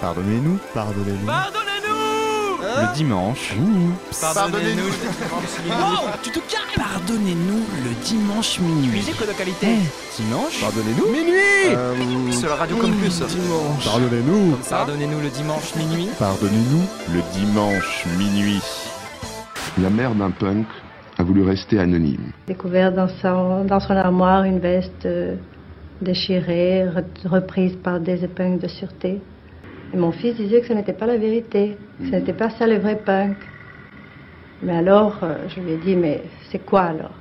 Pardonnez-nous, pardonnez-nous. Pardonnez-nous Le dimanche. Pardonnez-nous Wow, tu te calmes Pardonnez-nous le dimanche minuit. Musique de qualité Eh, dimanche Pardonnez-nous. Minuit Euh, Sur la radio Campus Dimanche. Pardonnez-nous. Pardonnez-nous le dimanche minuit Pardonnez-nous. Le dimanche minuit. La mère d'un punk a voulu rester anonyme. découvert dans son, dans son armoire une veste euh, déchirée, re- reprise par des épingles de sûreté. Et mon fils disait que ce n'était pas la vérité, que ce n'était pas ça le vrai punk. Mais alors, euh, je lui ai dit, mais c'est quoi alors?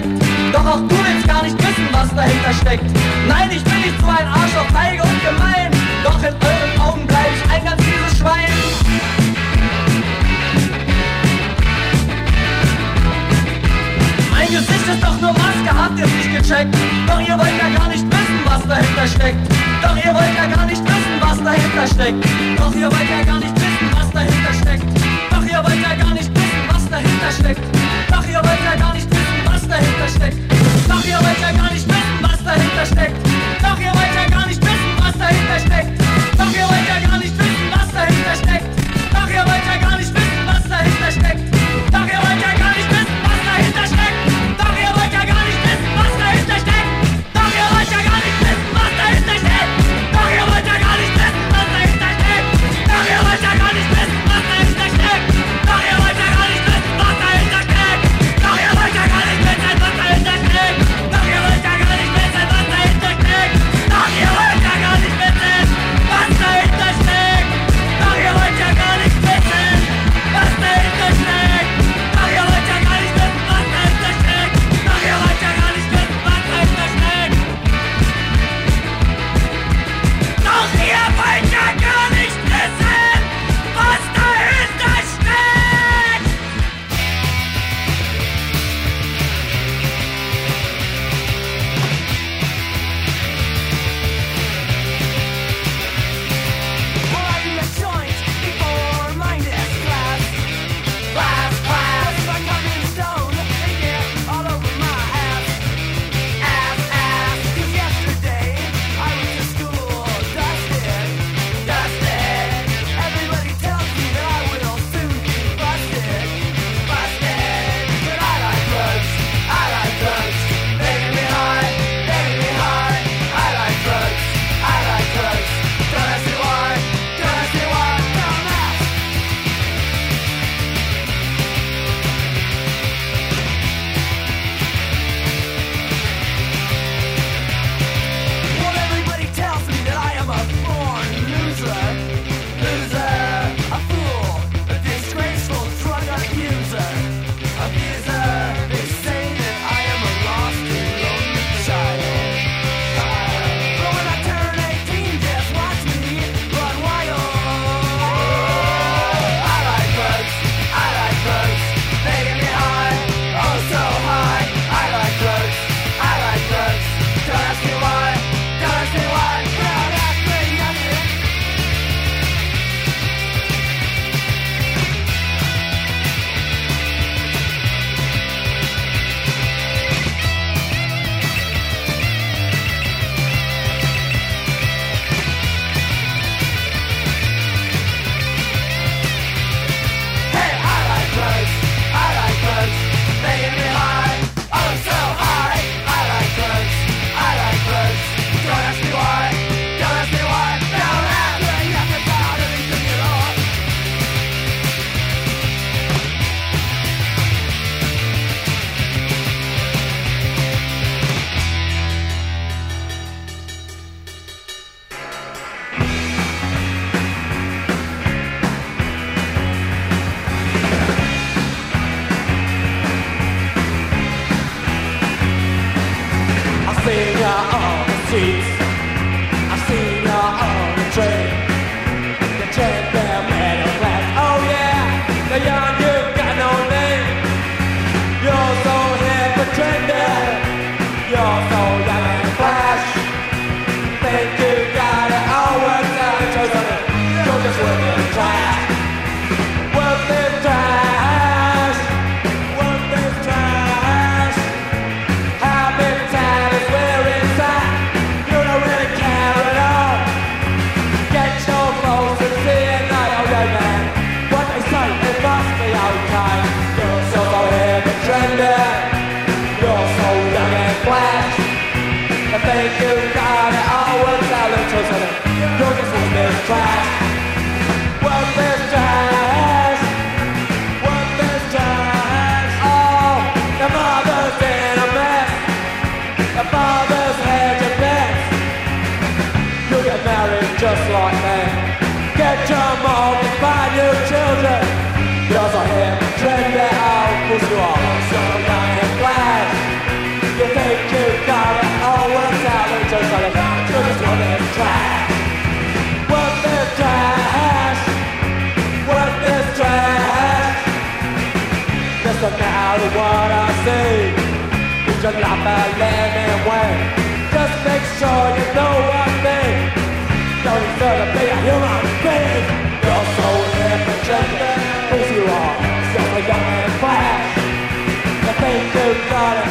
perfekt. Doch auch du willst gar nicht wissen, was dahinter steckt. Nein, ich bin nicht so ein Arsch auf feige und gemein. Doch in euren Augen bleib ich ein ganz fieses Schwein. Mein Gesicht ist doch nur Maske, habt ihr nicht gecheckt? Doch ihr wollt ja gar nicht wissen, was dahinter steckt. Doch ihr wollt ja gar nicht wissen, was dahinter steckt. Doch ihr wollt ja gar nicht wissen, was dahinter steckt. Doch ihr wollt ja gar nicht wissen, was dahinter steckt. Doch ihr wollt ja gar nicht dahinter steckt. Doch ihr wollt ja gar nicht wissen, was dahinter steckt. Doch ihr wollt ja gar nicht wissen, was dahinter steckt. What I say. You just laugh and let me away. Just make sure you know one thing. Don't deserve to be a human being. You're so trendy. Who's you are? So young and flash. You think you got it?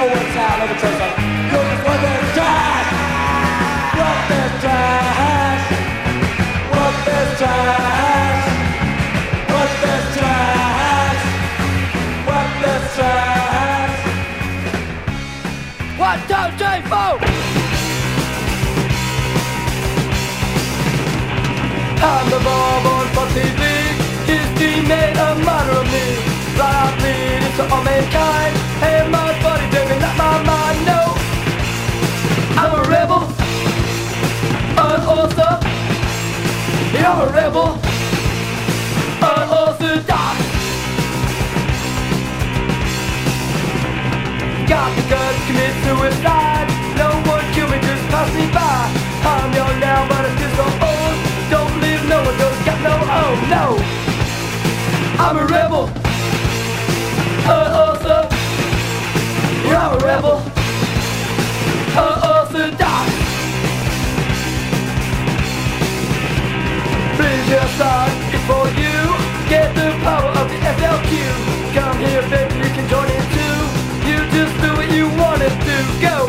Oh, it's out of the treasure. You're just one this trash. What this trash? What this trash? Four. I'm the bomb on for TV. History made a model of me. But I bleed into all mankind. Hey, my body, baby, not my mind, no. I'm a rebel. Unorthodox. Yeah, I'm a rebel. Got the commit suicide. No one kill me, just pass me by. I'm young now, but I'm still so old. Don't leave no one, don't got no oh no. I'm a rebel. Unorthodox. Yeah, I'm a rebel. Uh, uh, Unorthodox. Please your son is for you. Get the power of the SLQ. Come here, baby, you can join. You just do what you wanna do. Go.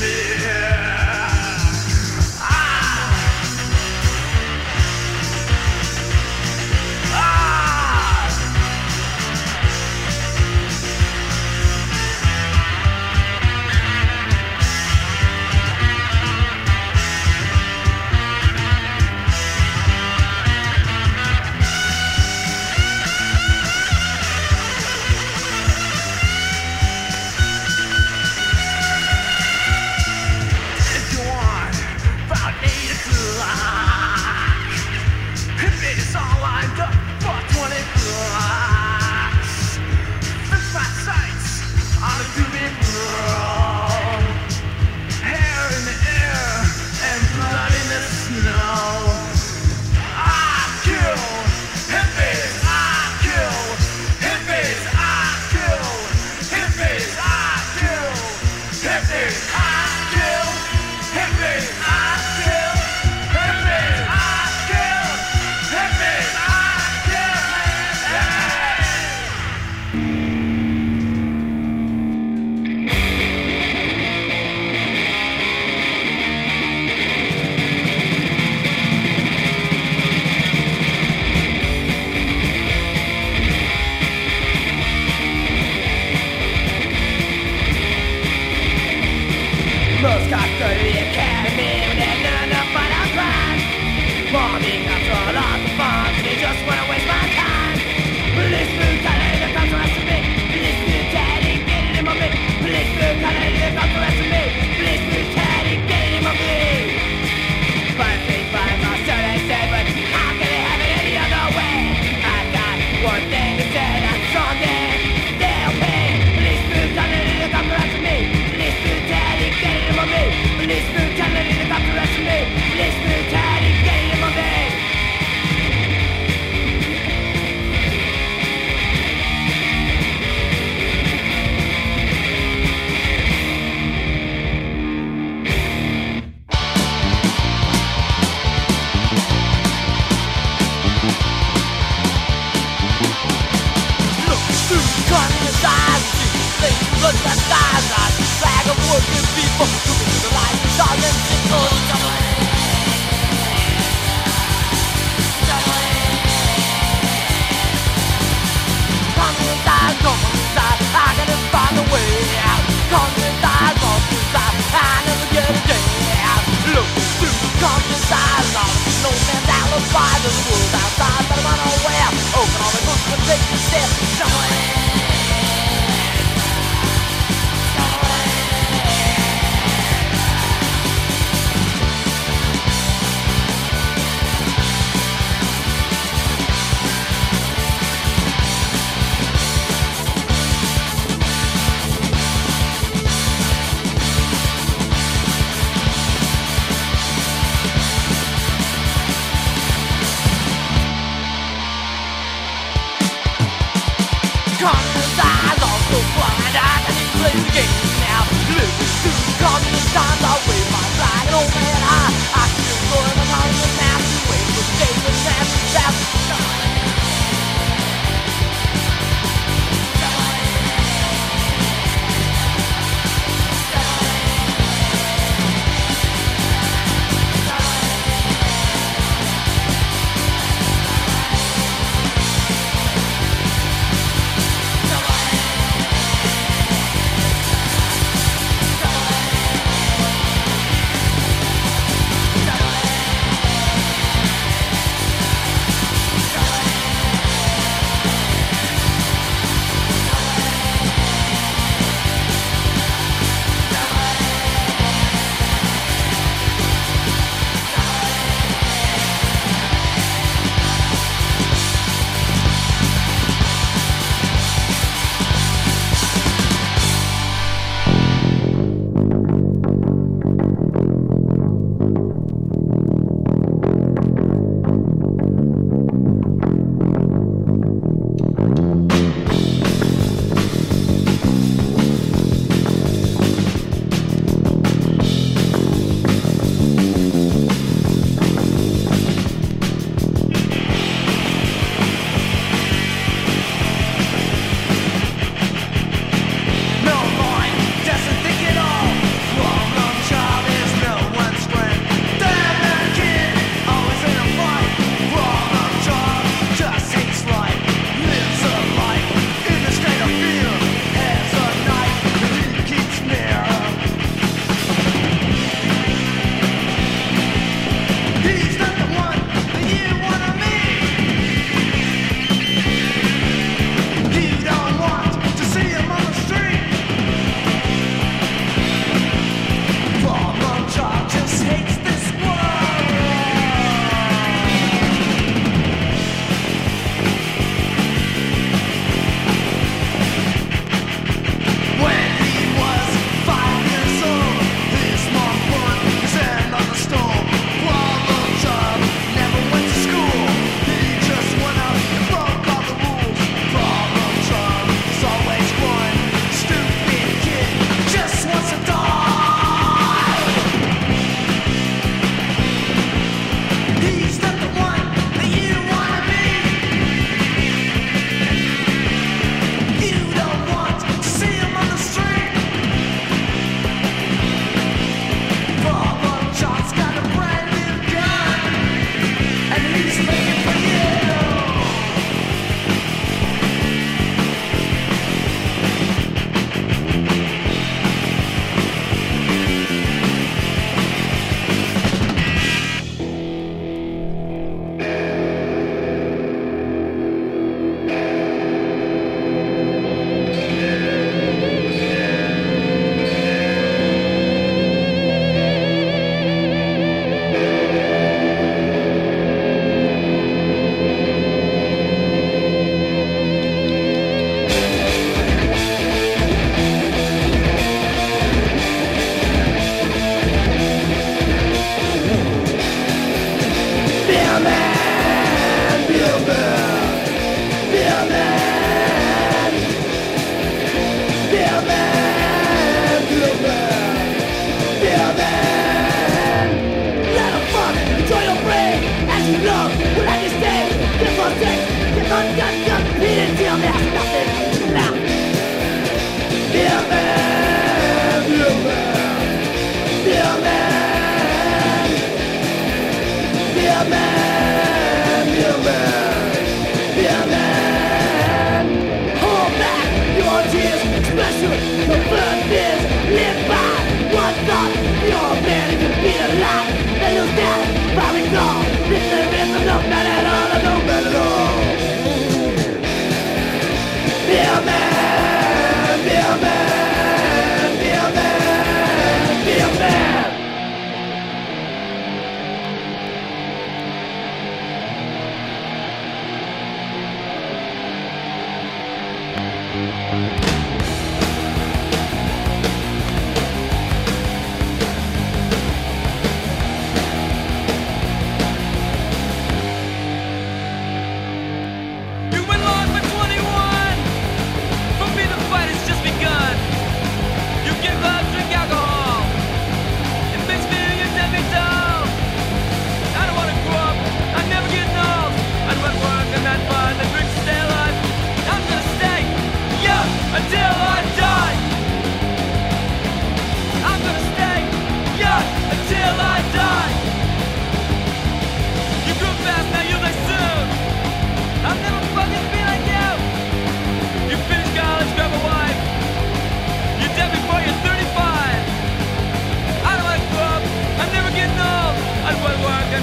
me.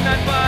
that by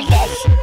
This.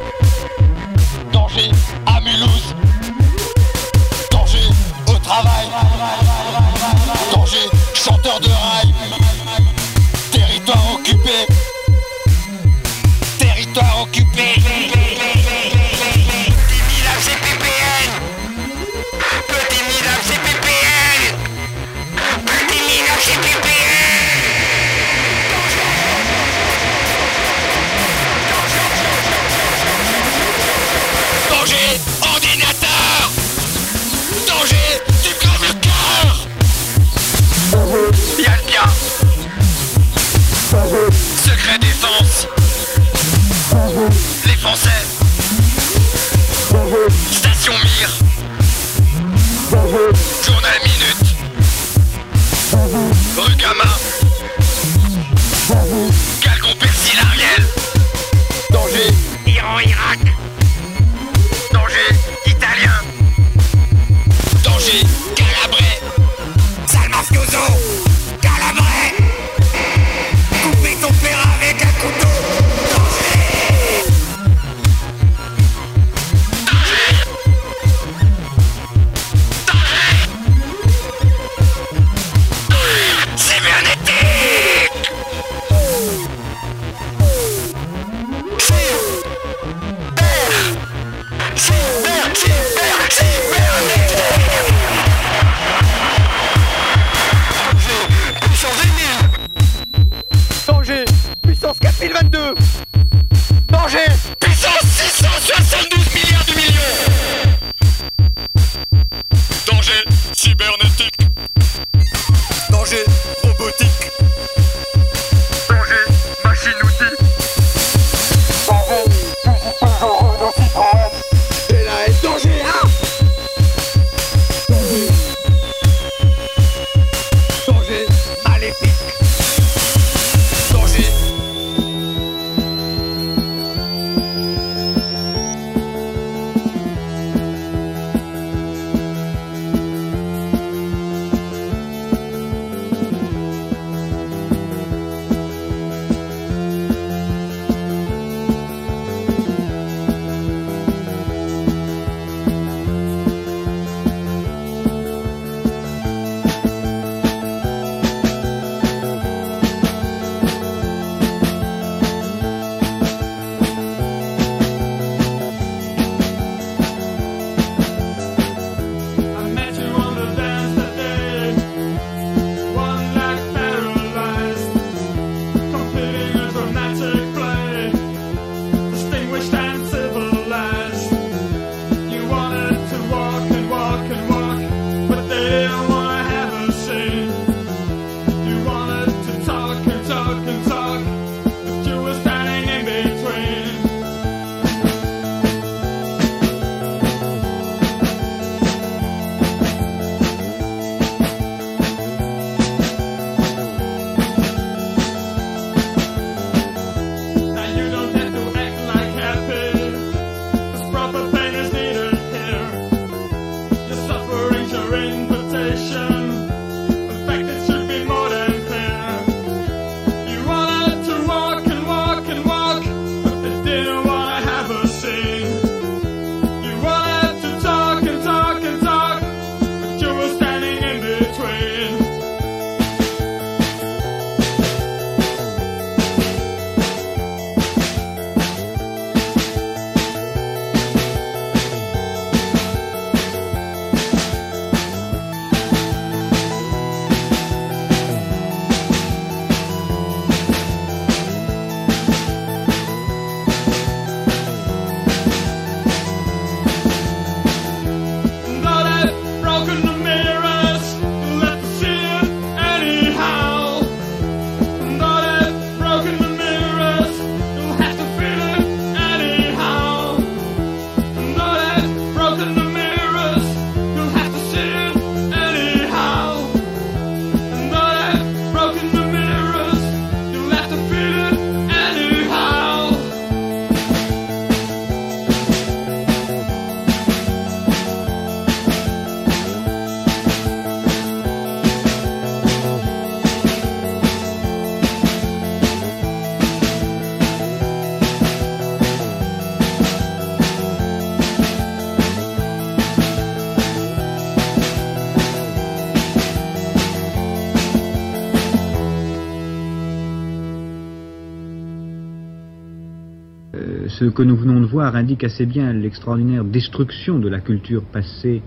Ce que nous venons de voir indique assez bien l'extraordinaire destruction de la culture passée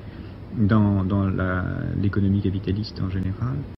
dans, dans l'économie capitaliste en général.